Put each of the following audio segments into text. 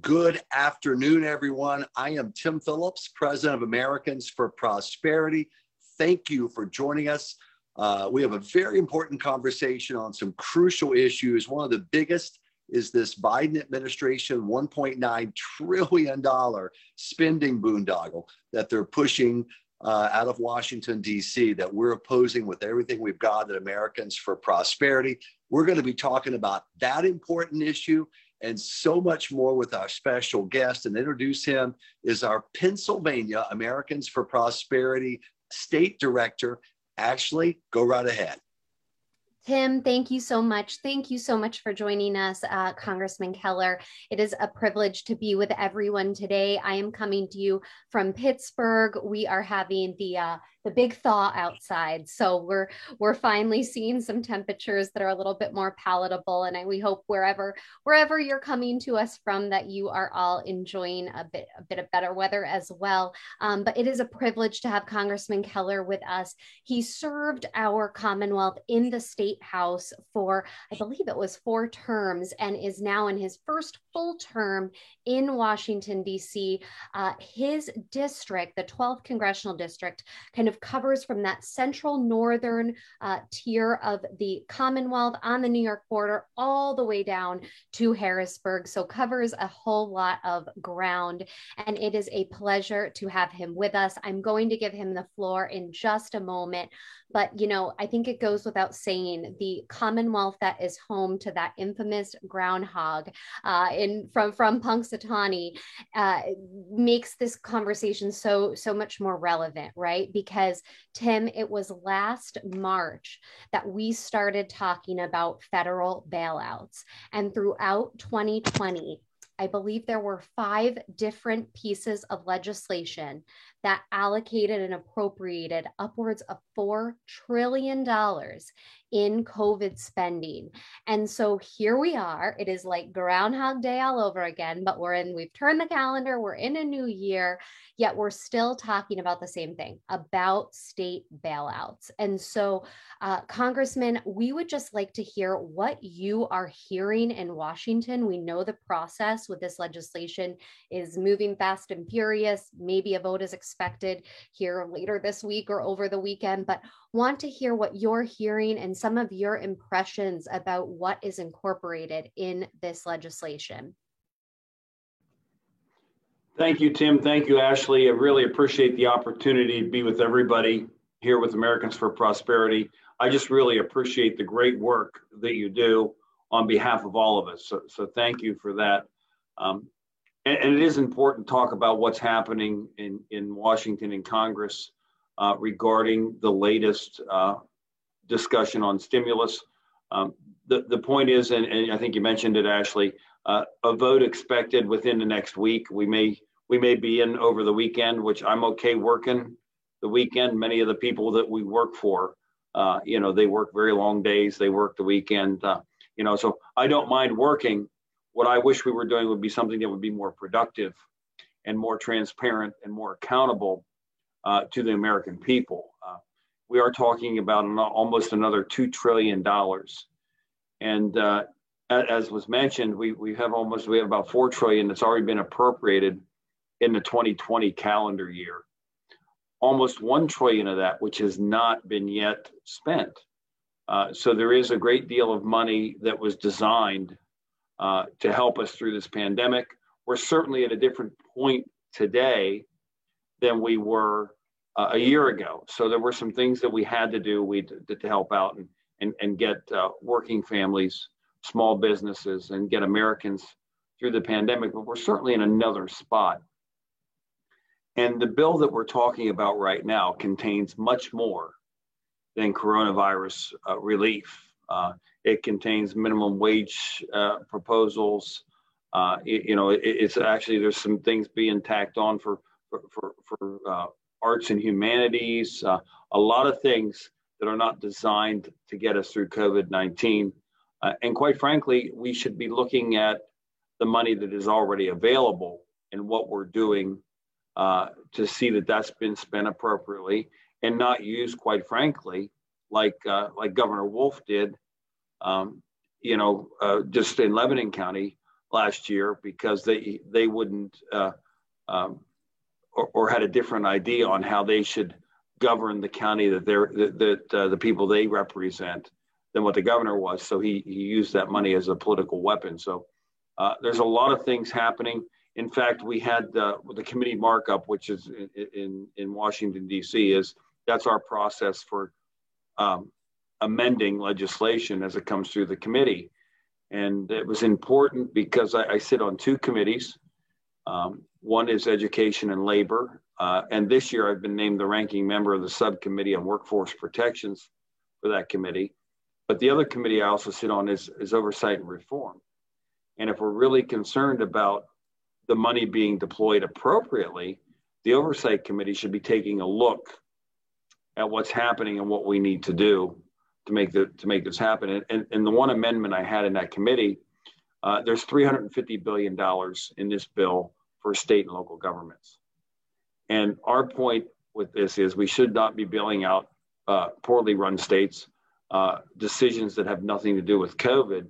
Good afternoon, everyone. I am Tim Phillips, President of Americans for Prosperity. Thank you for joining us. Uh, we have a very important conversation on some crucial issues. One of the biggest is this Biden administration $1.9 trillion spending boondoggle that they're pushing uh, out of Washington, D.C., that we're opposing with everything we've got at Americans for Prosperity. We're going to be talking about that important issue and so much more with our special guest. And introduce him is our Pennsylvania Americans for Prosperity State Director. Ashley, go right ahead. Tim, thank you so much. Thank you so much for joining us, uh, Congressman Keller. It is a privilege to be with everyone today. I am coming to you from Pittsburgh. We are having the uh, the big thaw outside. So we're we're finally seeing some temperatures that are a little bit more palatable. And I, we hope wherever wherever you're coming to us from that you are all enjoying a bit a bit of better weather as well. Um, but it is a privilege to have Congressman Keller with us. He served our Commonwealth in the state house for I believe it was four terms and is now in his first full term in Washington D.C. Uh, his district, the 12th congressional district, kind of of covers from that central northern uh, tier of the Commonwealth on the New York border all the way down to Harrisburg. So covers a whole lot of ground. And it is a pleasure to have him with us. I'm going to give him the floor in just a moment. But, you know, I think it goes without saying the Commonwealth that is home to that infamous groundhog uh, in from, from Punxsutawney uh, makes this conversation so, so much more relevant, right? Because because Tim, it was last March that we started talking about federal bailouts. And throughout 2020, I believe there were five different pieces of legislation that allocated and appropriated upwards of $4 trillion in COVID spending. And so here we are. It is like Groundhog Day all over again, but we're in, we've turned the calendar, we're in a new year, yet we're still talking about the same thing about state bailouts. And so, uh, Congressman, we would just like to hear what you are hearing in Washington. We know the process with this legislation is moving fast and furious. Maybe a vote is expected here later this week or over the weekend, but want to hear what you're hearing and some of your impressions about what is incorporated in this legislation. Thank you, Tim. Thank you, Ashley. I really appreciate the opportunity to be with everybody here with Americans for Prosperity. I just really appreciate the great work that you do on behalf of all of us. So, so thank you for that. Um, and, and, it is important to talk about what's happening in, in Washington in Congress uh, regarding the latest uh, discussion on stimulus. Um, the, the point is, and, and, I think you mentioned it, Ashley, uh, a vote expected within the next week. We may we may be in over the weekend, which I'm okay working the weekend. Many of the people that we work for, uh, you know, they work very long days. They work the weekend, uh, you know, so I don't mind working. What I wish we were doing would be something that would be more productive and more transparent and more accountable uh, to the American people. Uh, we are talking about an, almost another $2 trillion. And uh, as was mentioned, we, we have almost, we have about 4 trillion that's already been appropriated in the 2020 calendar year. Almost 1 trillion of that, which has not been yet spent. Uh, so there is a great deal of money that was designed uh, to help us through this pandemic. We're certainly at a different point today than we were uh, a year ago. So there were some things that we had to do we to, to help out and and, and get uh, working families, small businesses, and get Americans through the pandemic. But we're certainly in another spot. And the bill that we're talking about right now contains much more than coronavirus uh, relief. Uh, it contains minimum wage uh, proposals. Uh, it, you know, it, it's actually there's some things being tacked on for for for, for uh, arts and humanities, uh, a lot of things that are not designed to get us through COVID 19. Uh, and quite frankly, we should be looking at the money that is already available and what we're doing uh, to see that that's been spent appropriately and not used, quite frankly, like uh, like Governor Wolf did, um, you know, uh, just in Lebanon County, last year because they they wouldn't uh, um, or, or, had a different idea on how they should govern the county that they're that, that uh, the people they represent than what the governor was. So he he used that money as a political weapon. So uh, there's a lot of things happening. In fact, we had the committee markup, which is in in, in Washington D.C. is that's our process for um, amending legislation as it comes through the committee. And it was important because I, I sit on two committees. Um, one is education and labor. Uh, and this year I've been named the ranking member of the subcommittee on workforce protections for that committee. But the other committee I also sit on is, is oversight and reform. And if we're really concerned about the money being deployed appropriately, the oversight committee should be taking a look at what's happening and what we need to do to make the to make this happen. And, and, the one amendment I had in that committee, uh, there's 350 billion dollars in this bill for state and local governments. And our point with this is we should not be bailing out uh, poorly run states uh, decisions that have nothing to do with COVID.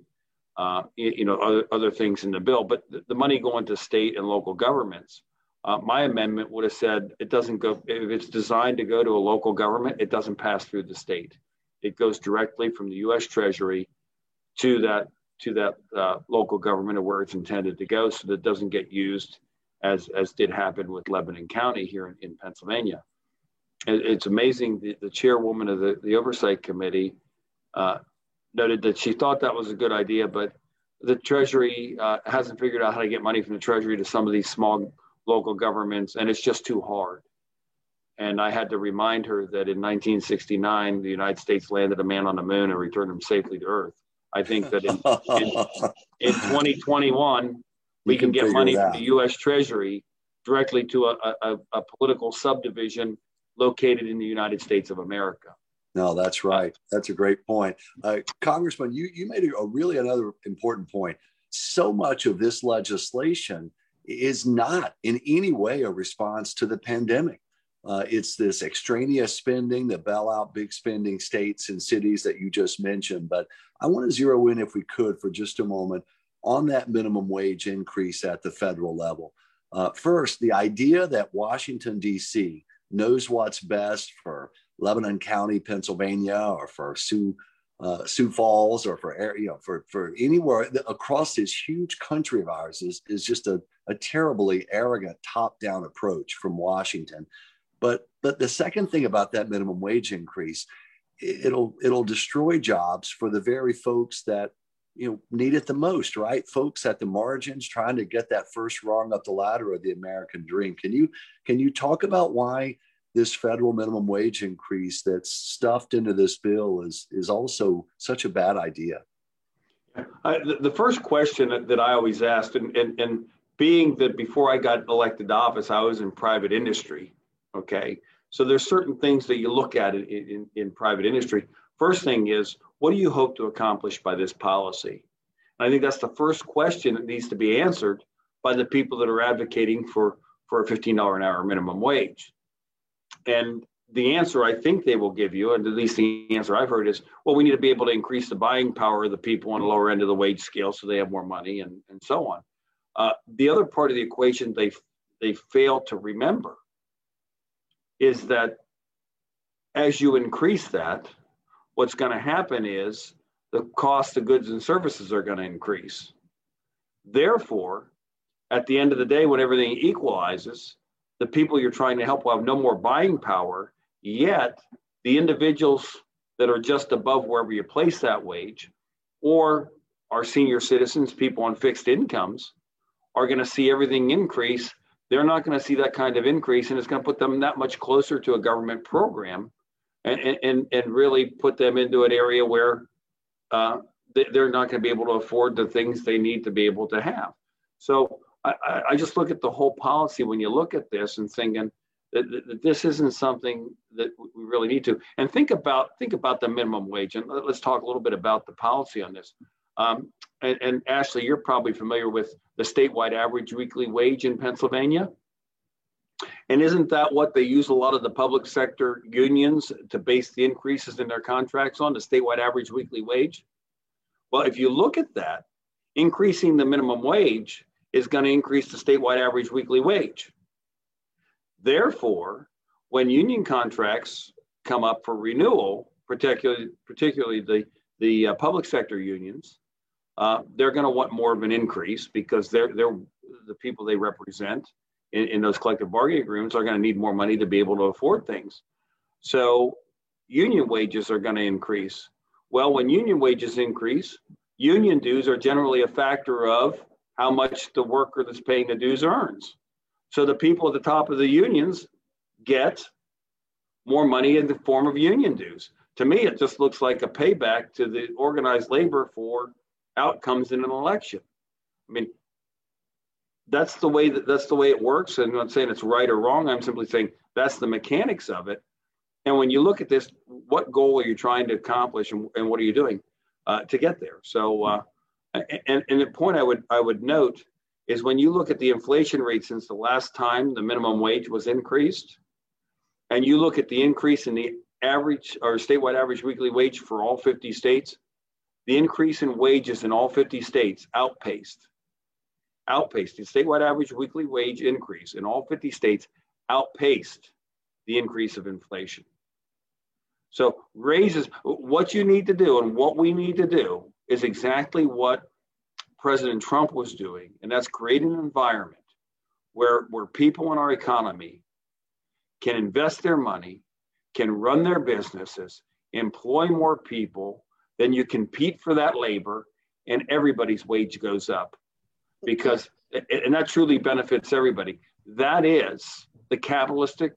Uh, you know, other, other things in the bill, but the, the money going to state and local governments. Uh, my amendment would have said it doesn't go, if it's designed to go to a local government, it doesn't pass through the state it goes directly from the U.S. Treasury to that to that uh, local government of where it's intended to go, so that it doesn't get used as as did happen with Lebanon County here in, in Pennsylvania. It, it's amazing. The, the, chairwoman of the, the oversight committee uh, noted that she thought that was a good idea, but the Treasury uh, hasn't figured out how to get money from the Treasury to some of these small local governments, and it's just too hard. And I had to remind her that in 1969, the United States landed a man on the moon and returned him safely to Earth. I think that in, in, in 2021, we can, can get money from the U.S. Treasury directly to a, a, a, political subdivision located in the United States of America. No, that's right. That's a great point. Uh, Congressman, you, you made a really another important point. So much of this legislation is not in any way a response to the pandemic. Uh, it's this extraneous spending the bailout, big spending states and cities that you just mentioned. But I want to zero in, if we could, for just a moment on that minimum wage increase at the federal level. Uh, first, the idea that Washington, D.C. knows what's best for Lebanon County, Pennsylvania, or for Sioux, uh, Sioux Falls, or for you know for for anywhere across this huge country of ours is is just a, a terribly arrogant top-down approach from Washington. But but the second thing about that minimum wage increase, it'll it'll destroy jobs for the very folks that you know need it the most, right? Folks at the margins trying to get that first rung up the ladder of the American dream. Can you can you talk about why this federal minimum wage increase that's stuffed into this bill is is also such a bad idea? I, the, first question that, that I always asked, and, and, and being that before I got elected to office, I was in private industry. Okay. So there's certain things that you look at in, in, in private industry. First thing is, what do you hope to accomplish by this policy? And I think that's the first question that needs to be answered by the people that are advocating for, for a $15 an hour minimum wage. And the answer I think they will give you, and at least the answer I've heard is, well, we need to be able to increase the buying power of the people on the lower end of the wage scale so they have more money and, and so on. Uh, the other part of the equation they, they fail to remember is that as you increase that, what's going to happen is the cost of goods and services are going to increase. Therefore, at the end of the day, when everything equalizes, the people you're trying to help will have no more buying power, yet the individuals that are just above wherever you place that wage, or our senior citizens, people on fixed incomes, are going to see everything increase they're not going to see that kind of increase and it's going to put them that much closer to a government program and, and, and really put them into an area where uh, they're not going to be able to afford the things they need to be able to have. So I, I just look at the whole policy when you look at this and thinking that, that, this isn't something that we really need to. And think about think about the minimum wage. And let's talk a little bit about the policy on this. Um, and, and Ashley, you're probably familiar with the statewide average weekly wage in Pennsylvania. And isn't that what they use a lot of the public sector unions to base the increases in their contracts on, the statewide average weekly wage? Well, if you look at that, increasing the minimum wage is going to increase the statewide average weekly wage. Therefore, when union contracts come up for renewal, particularly particularly the the uh, public sector unions, uh, they're going to want more of an increase because they're they're the people they represent in, in those collective bargaining agreements are going to need more money to be able to afford things. So union wages are going to increase. Well, when union wages increase, union dues are generally a factor of how much the worker that's paying the dues earns. So the people at the top of the unions get more money in the form of union dues. To me, it just looks like a payback to the organized labor for outcomes in an election. I mean, that's the way that that's the way it works. And I'm not saying it's right or wrong. I'm simply saying that's the mechanics of it. And when you look at this, what goal are you trying to accomplish, and, and what are you doing uh, to get there? So, uh, and, and the point I would I would note is when you look at the inflation rate since the last time the minimum wage was increased, and you look at the increase in the average or statewide average weekly wage for all 50 states, the increase in wages in all 50 states outpaced outpaced the statewide average weekly wage increase in all 50 states outpaced the increase of inflation. So raises what you need to do and what we need to do is exactly what President Trump was doing, and that's creating an environment where, where people in our economy can invest their money, can run their businesses, employ more people, then you compete for that labor, and everybody's wage goes up because and that truly benefits everybody. That is the capitalistic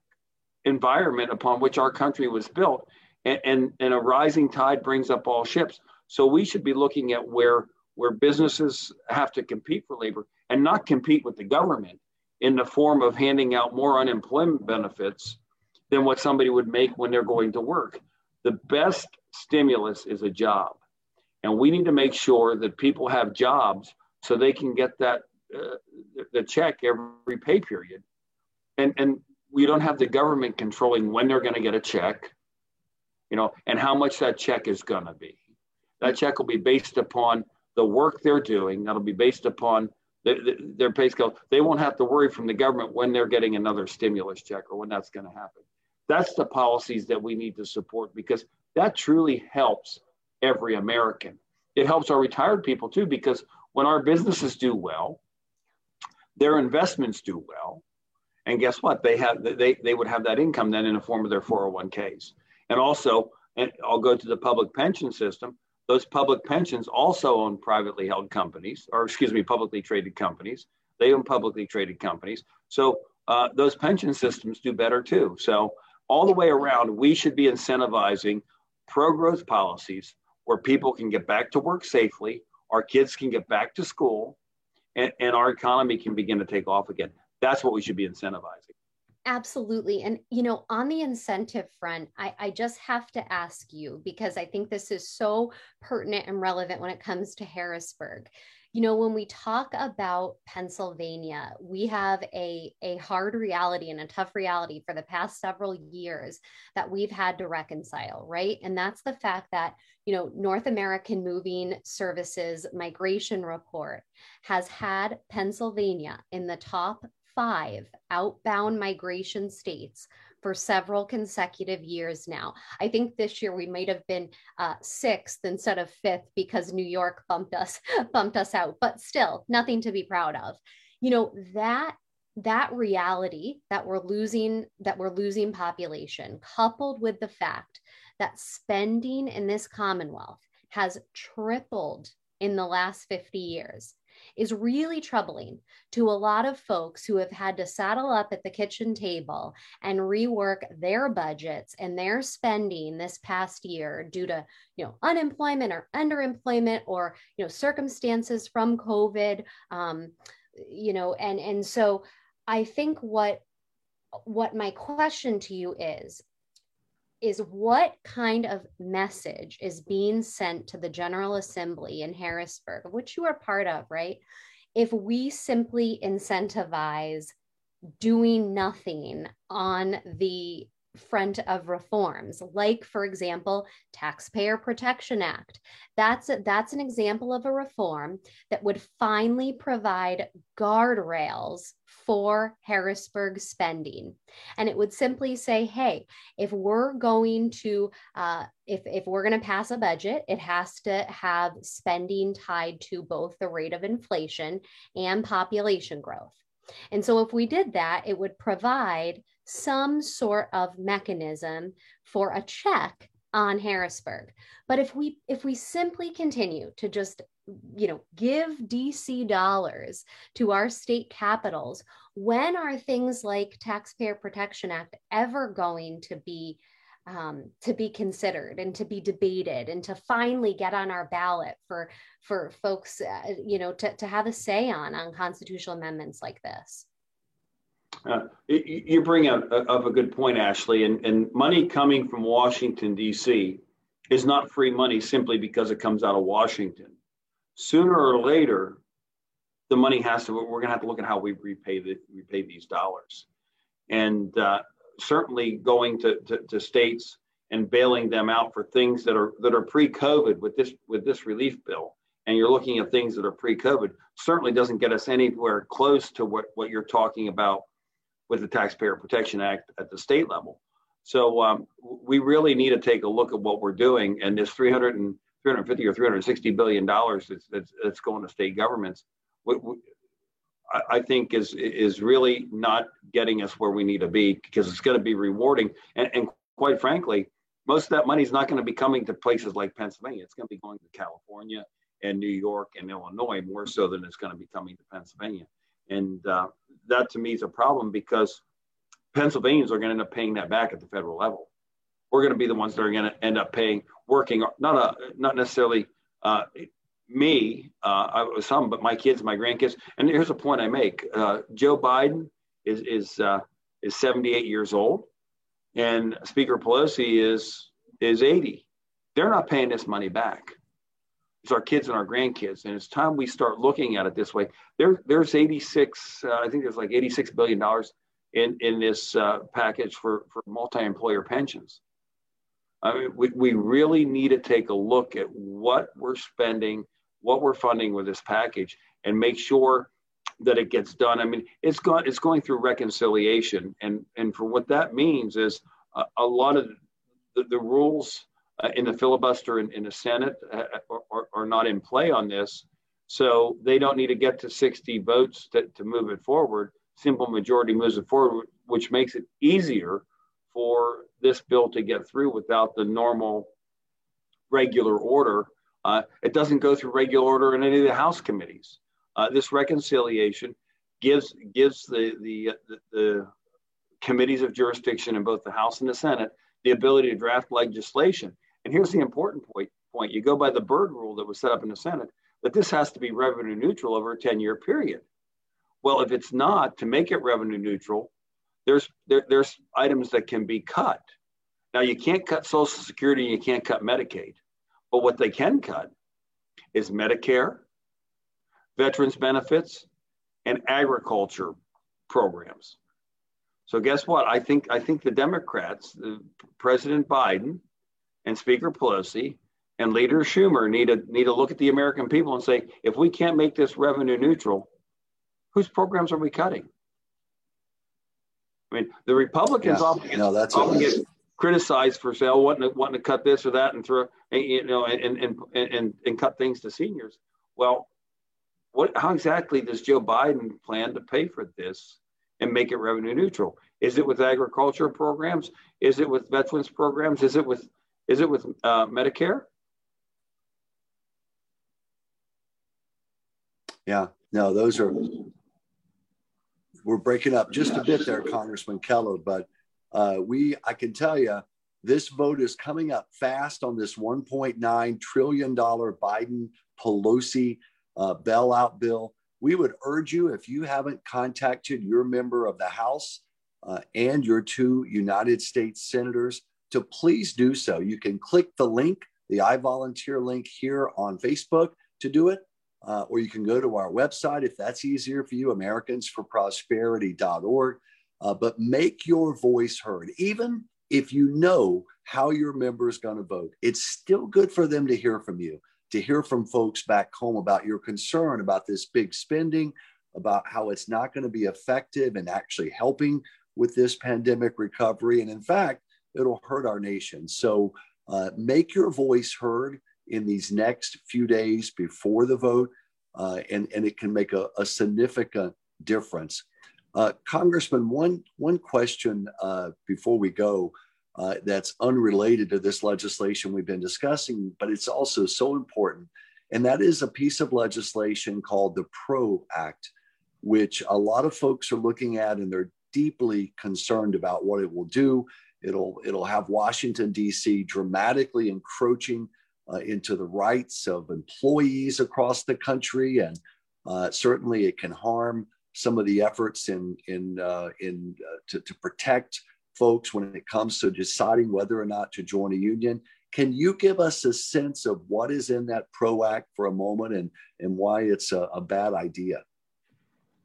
environment upon which our country was built. And, and, and, a rising tide brings up all ships. So we should be looking at where, where businesses have to compete for labor and not compete with the government in the form of handing out more unemployment benefits than what somebody would make when they're going to work. The best stimulus is a job. And we need to make sure that people have jobs so they can get that uh, the check every pay period. And, and we don't have the government controlling when they're going to get a check, you know, and how much that check is going to be. That check will be based upon the work they're doing. That'll be based upon the, the, their pay scale. They won't have to worry from the government when they're getting another stimulus check or when that's going to happen. That's the policies that we need to support because that truly helps every American. It helps our retired people too because when our businesses do well, their investments do well, and guess what? They have they they would have that income then in the form of their 401ks. And also, and I'll go to the public pension system. Those public pensions also own privately held companies, or excuse me, publicly traded companies. They own publicly traded companies. So uh, those pension systems do better too. So all the way around, we should be incentivizing pro-growth policies where people can get back to work safely, our kids can get back to school and, and our economy can begin to take off again. That's what we should be incentivizing. Absolutely. And, you know, on the incentive front, I, I just have to ask you because I think this is so pertinent and relevant when it comes to Harrisburg you know when we talk about pennsylvania we have a, a hard reality and a tough reality for the past several years that we've had to reconcile right and that's the fact that you know north american moving services migration report has had pennsylvania in the top five outbound migration states for several consecutive years now. I think this year we might have been uh, sixth instead of fifth because New York bumped us bumped us out, but still nothing to be proud of. You know that that reality that we're losing that we're losing population coupled with the fact that spending in this commonwealth has tripled in the last 50 years is really troubling to a lot of folks who have had to saddle up at the kitchen table and rework their budgets and their spending this past year due to you know unemployment or underemployment or you know circumstances from covid um, you know and and so i think what what my question to you is is what kind of message is being sent to the General Assembly in Harrisburg, which you are part of, right? If we simply incentivize doing nothing on the front of reforms like for example taxpayer protection act. That's a, that's an example of a reform that would finally provide guardrails for harrisburg spending. And it would simply say hey if we're going to uh, if, if we're going to pass a budget it has to have spending tied to both the rate of inflation and population growth. And so if we did that, it would provide some sort of mechanism for a check on Harrisburg. But if we if we simply continue to just you know give DC dollars to our state capitals, when are things like Taxpayer Protection Act ever going to be um, to be considered and to be debated and to finally get on our ballot for for folks uh, you know to, to have a say on on constitutional amendments like this uh, you bring up, up a good point ashley and, and money coming from washington d.c is not free money simply because it comes out of washington. Sooner or later the money has to we're going to have to look at how we repay the repay these dollars. And uh, certainly going to, to, to states and bailing them out for things that are that are pre-COVID with this with this relief bill, and you're looking at things that are pre-COVID, certainly doesn't get us anywhere close to what, what you're talking about with the Taxpayer Protection Act at the state level. So um, we really need to take a look at what we're doing, and this 300 and 350 or 360 billion dollars that's, that's, that's going to state governments. We, we, I think is is really not getting us where we need to be because it's going to be rewarding. And, and quite frankly, most of that money is not going to be coming to places like Pennsylvania. It's going to be going to California and New York and Illinois more so than it's going to be coming to Pennsylvania. And uh, that to me is a problem because Pennsylvanians are going to end up paying that back at the federal level. We're going to be the ones that are going to end up paying, working, not a, not necessarily uh, me, uh, some, but my kids, my grandkids. And here's a point I make: uh, Joe Biden is is uh, is 78 years old, and Speaker Pelosi is is 80. They're not paying this money back. It's our kids and our grandkids, and it's time we start looking at it this way. There, there's 86. Uh, I think there's like 86 billion dollars in in this uh, package for for multi-employer pensions. I mean, we, we really need to take a look at what we're spending what we're funding with this package and make sure that it gets done. I mean, it's going it's going through reconciliation, and and for what that means is a, a lot of the, the rules uh, in the filibuster in, in the Senate uh, are, are, not in play on this, so they don't need to get to 60 votes to, to move it forward. Simple majority moves it forward, which makes it easier for this bill to get through without the normal regular order uh, it doesn't go through regular order in any of the House committees. Uh, this reconciliation gives gives the, the, the the committees of jurisdiction in both the House and the Senate the ability to draft legislation. And here's the important point: point you go by the Byrd rule that was set up in the Senate that this has to be revenue neutral over a 10 year period. Well, if it's not, to make it revenue neutral, there's there, there's items that can be cut. Now you can't cut Social Security, and you can't cut Medicaid. But what they can cut is Medicare, veterans benefits, and agriculture programs. So guess what? I think I think the Democrats, the President Biden and Speaker Pelosi and Leader Schumer need to need to look at the American people and say, if we can't make this revenue neutral, whose programs are we cutting? I mean, the Republicans yeah, often, no, that's often get criticized for sale, oh, wanting to, wanting to cut this or that and throw, you know, and, and, and, and cut things to seniors. Well, what, how exactly does Joe Biden plan to pay for this and make it revenue neutral? Is it with agriculture programs? Is it with veterans programs? Is it with, is it with uh, Medicare? Yeah, no, those are, we're breaking up just a bit there, Congressman Keller, but uh, we, I can tell you, this vote is coming up fast on this $1.9 trillion Biden Pelosi uh, bailout bill. We would urge you, if you haven't contacted your member of the House uh, and your two United States senators, to please do so. You can click the link, the I volunteer link here on Facebook to do it, uh, or you can go to our website if that's easier for you, americansforprosperity.org uh, but make your voice heard. Even if you know how your member is going to vote, it's still good for them to hear from you, to hear from folks back home about your concern about this big spending, about how it's not going to be effective and actually helping with this pandemic recovery. And in fact, it'll hurt our nation. So uh, make your voice heard in these next few days before the vote, uh, and, and it can make a, a significant difference. Uh, Congressman, one, one question uh, before we go uh, that's unrelated to this legislation we've been discussing, but it's also so important. And that is a piece of legislation called the PRO Act, which a lot of folks are looking at and they're deeply concerned about what it will do. It'll, it'll have Washington, D.C. dramatically encroaching uh, into the rights of employees across the country. And uh, certainly it can harm some of the efforts in, in, uh, in, uh, to, to protect folks when it comes to deciding whether or not to join a union. Can you give us a sense of what is in that PRO Act for a moment and, and why it's a, a bad idea?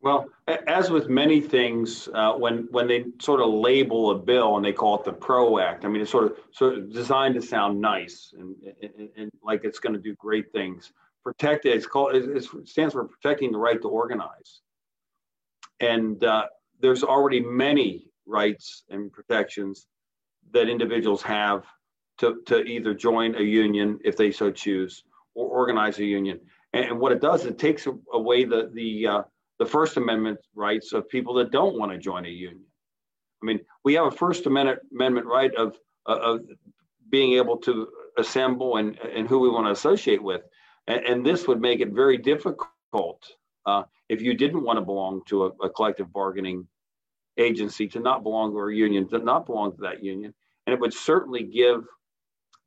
Well, as with many things, uh, when when they sort of label a bill and they call it the PRO Act, I mean, it's sort of sort of designed to sound nice and, and, and like it's going to do great things. Protect it's called it stands for protecting the right to organize, and uh, there's already many rights and protections that individuals have to, to either join a union if they so choose or organize a union. And, and what it does, it takes away the, the, uh, the First Amendment rights of people that don't want to join a union. I mean, we have a First Amendment, right of, uh, of being able to assemble and, and who we want to associate with. And, and this would make it very difficult uh, if you didn't want to belong to a, a collective bargaining agency to not belong to a union, to not belong to that union. And it would certainly give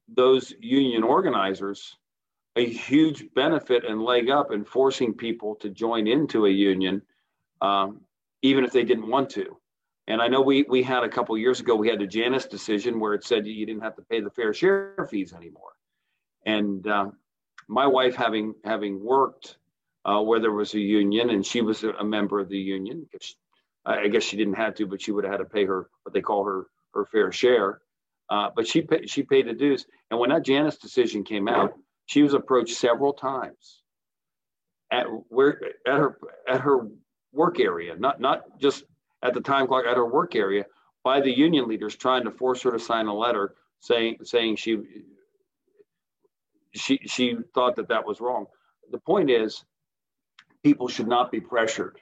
those union organizers a huge benefit and leg up in forcing people to join into a union, um, even if they didn't want to. And I know we we had a couple years ago we had the Janus decision where it said you didn't have to pay the fair share fees anymore. And uh, my wife, having having worked uh, where there was a union and she was a member of the union, I guess she didn't have to, but she would have had to pay her what they call her her fair share. Uh, but she pay, she paid the dues. And when that Janus decision came out, she was approached several times at where at her at her work area, not not just at the time clock at her work area, by the union leaders trying to force her to sign a letter saying saying she she she thought that that was wrong. The point is, people should not be pressured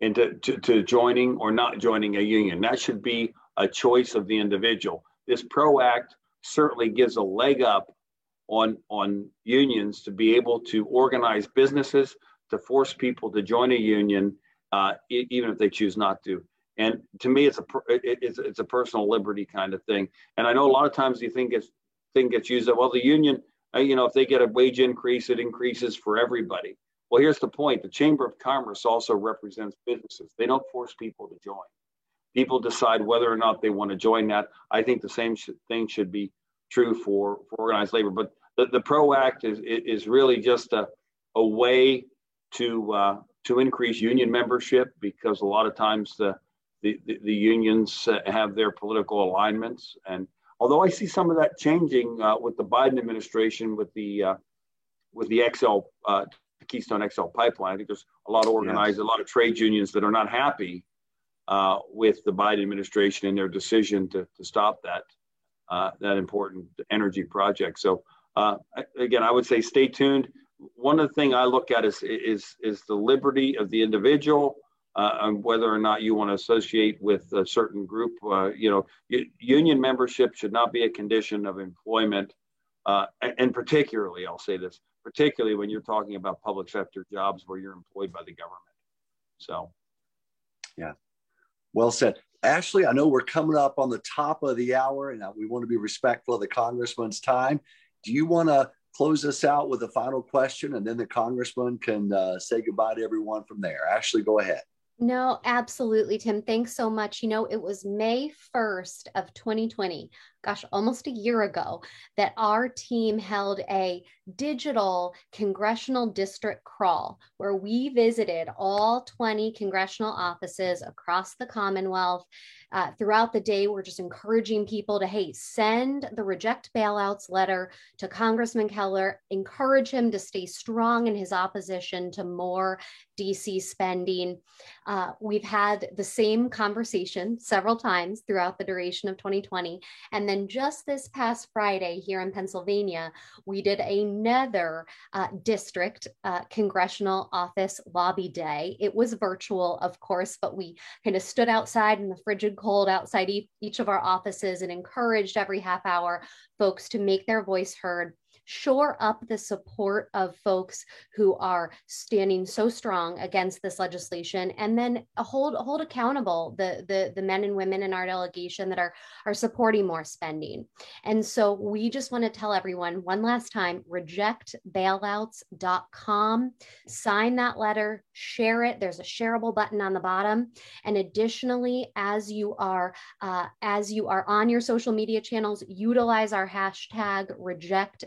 into to, to joining or not joining a union. That should be a choice of the individual. This PRO Act certainly gives a leg up on, on unions to be able to organize businesses, to force people to join a union, uh, even if they choose not to. And to me, it's a it's, it's a personal liberty kind of thing. And I know a lot of times the think it's thing gets used that well, the union, uh, you know, if they get a wage increase, it increases for everybody. Well, here's the point the Chamber of Commerce also represents businesses, they don't force people to join. People decide whether or not they want to join that. I think the same sh- thing should be true for, for organized labor. But the, the PRO Act is, is really just a, a way to, uh, to increase union membership because a lot of times the, the, the, unions have their political alignments. And although I see some of that changing uh, with the Biden administration, with the uh, with the XL uh, Keystone XL pipeline. I think there's a lot of organized, yes. a lot of trade unions that are not happy uh, with the Biden administration and their decision to, to stop that uh, that important energy project. So uh, again, I would say stay tuned. One of the things I look at is is is the liberty of the individual. Uh, and whether or not you want to associate with a certain group, uh, you know, union membership should not be a condition of employment. Uh, and particularly, I'll say this: particularly when you're talking about public sector jobs where you're employed by the government. So, yeah, well said. Ashley, I know we're coming up on the top of the hour and we want to be respectful of the congressman's time. Do you want to close us out with a final question and then the congressman can uh, say goodbye to everyone from there? Ashley, go ahead. No, absolutely, Tim. Thanks so much. You know, it was May 1st of 2020 gosh, almost a year ago, that our team held a digital congressional district crawl where we visited all 20 congressional offices across the Commonwealth. Uh, throughout the day, we're just encouraging people to, hey, send the reject bailouts letter to Congressman Keller, encourage him to stay strong in his opposition to more DC spending. Uh, we've had the same conversation several times throughout the duration of 2020. And then just this past Friday here in Pennsylvania, we did another uh, district uh, congressional office lobby day. It was virtual, of course, but we kind of stood outside in the frigid cold outside each of our offices and encouraged every half hour folks to make their voice heard shore up the support of folks who are standing so strong against this legislation and then hold hold accountable the the, the men and women in our delegation that are are supporting more spending. And so we just want to tell everyone one last time rejectbailouts.com sign that letter share it. There's a shareable button on the bottom. And additionally as you are uh, as you are on your social media channels utilize our hashtag reject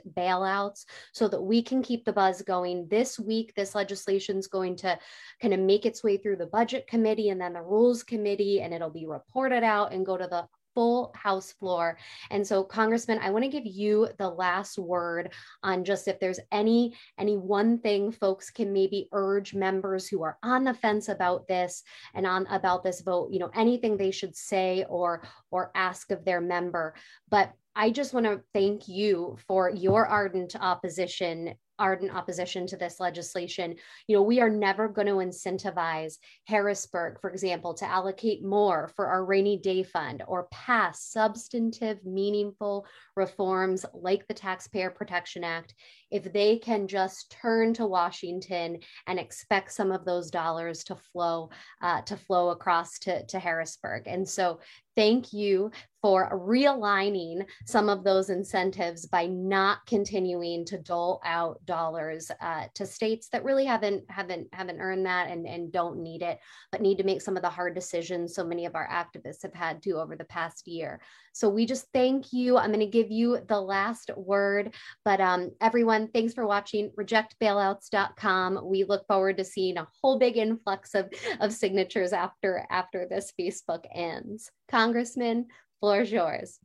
so that we can keep the buzz going. This week, this legislation is going to kind of make its way through the budget committee and then the rules committee, and it'll be reported out and go to the full House floor. And so, Congressman, I want to give you the last word on just if there's any any one thing folks can maybe urge members who are on the fence about this and on about this vote, you know, anything they should say or or ask of their member. But I just want to thank you for your ardent opposition ardent opposition to this legislation. You know, we are never going to incentivize Harrisburg, for example, to allocate more for our rainy day fund or pass substantive, meaningful reforms like the Taxpayer Protection Act if they can just turn to Washington and expect some of those dollars to flow uh, to flow across to, to Harrisburg. And so thank you for realigning some of those incentives by not continuing to dole out dollars uh, to states that really haven't haven't haven't earned that and, and don't need it, but need to make some of the hard decisions so many of our activists have had to over the past year. So we just thank you. I'm going to give you the last word, but um, everyone, thanks for watching rejectbailouts.com. We look forward to seeing a whole big influx of, of signatures after after this Facebook ends. Congressman, floor is yours.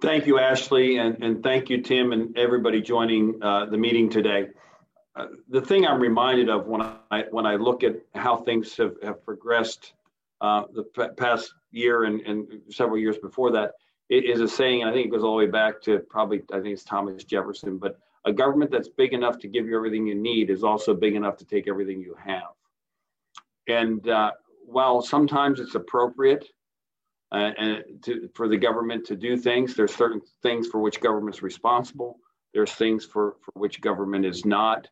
Thank you, Ashley, and, and thank you, Tim, and everybody joining uh, the meeting today. Uh, the thing I'm reminded of when I when I look at how things have, have progressed uh, the past year and, and several years before that is a saying, I think it goes all the way back to probably, I think it's Thomas Jefferson, but a government that's big enough to give you everything you need is also big enough to take everything you have. And uh, while sometimes it's appropriate uh, and to, for the government to do things, there's certain things for which government's responsible. There's things for, for which government is not.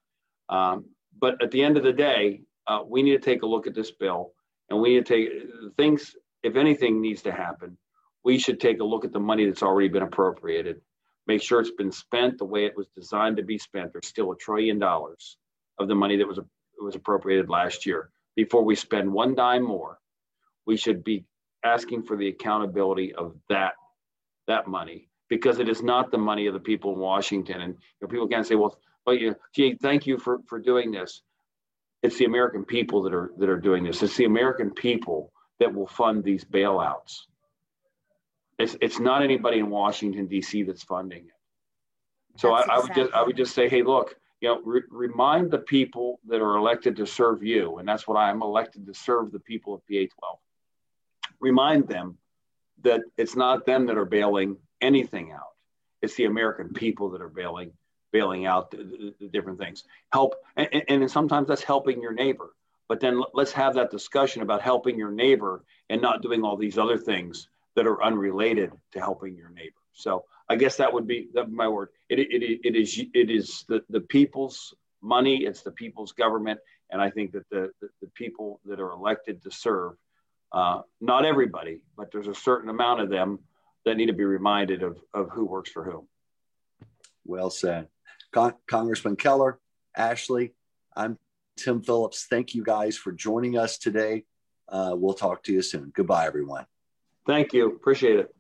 Um, but at the end of the day, uh, we need to take a look at this bill and we need to take things if anything needs to happen, we should take a look at the money that's already been appropriated, make sure it's been spent the way it was designed to be spent. There's still a trillion dollars of the money that was was appropriated last year. Before we spend one dime more, we should be asking for the accountability of that that money because it is not the money of the people in Washington. And you know, people can't say, well, well, you, gee, thank you for for doing this. It's the American people that are that are doing this. It's the American people that will fund these bailouts. It's, it's not anybody in Washington D.C. that's funding it. So I, I, would just I would just say, hey, look, you know, re- remind the people that are elected to serve you, and that's what I am elected to serve the people of PA 12. Remind them that it's not them that are bailing anything out; it's the American people that are bailing bailing out the, the, different things. Help, and, and sometimes that's helping your neighbor but then let's have that discussion about helping your neighbor and not doing all these other things that are unrelated to helping your neighbor. So I guess that would be that my word. It, it, it is it is the, the people's money. It's the people's government, and I think that the the, the people that are elected to serve, uh, not everybody, but there's a certain amount of them that need to be reminded of of who works for whom. Well said, Con- Congressman Keller, Ashley. I'm Tim Phillips. Thank you guys for joining us today. Uh, we'll talk to you soon. Goodbye, everyone. Thank you. Appreciate it.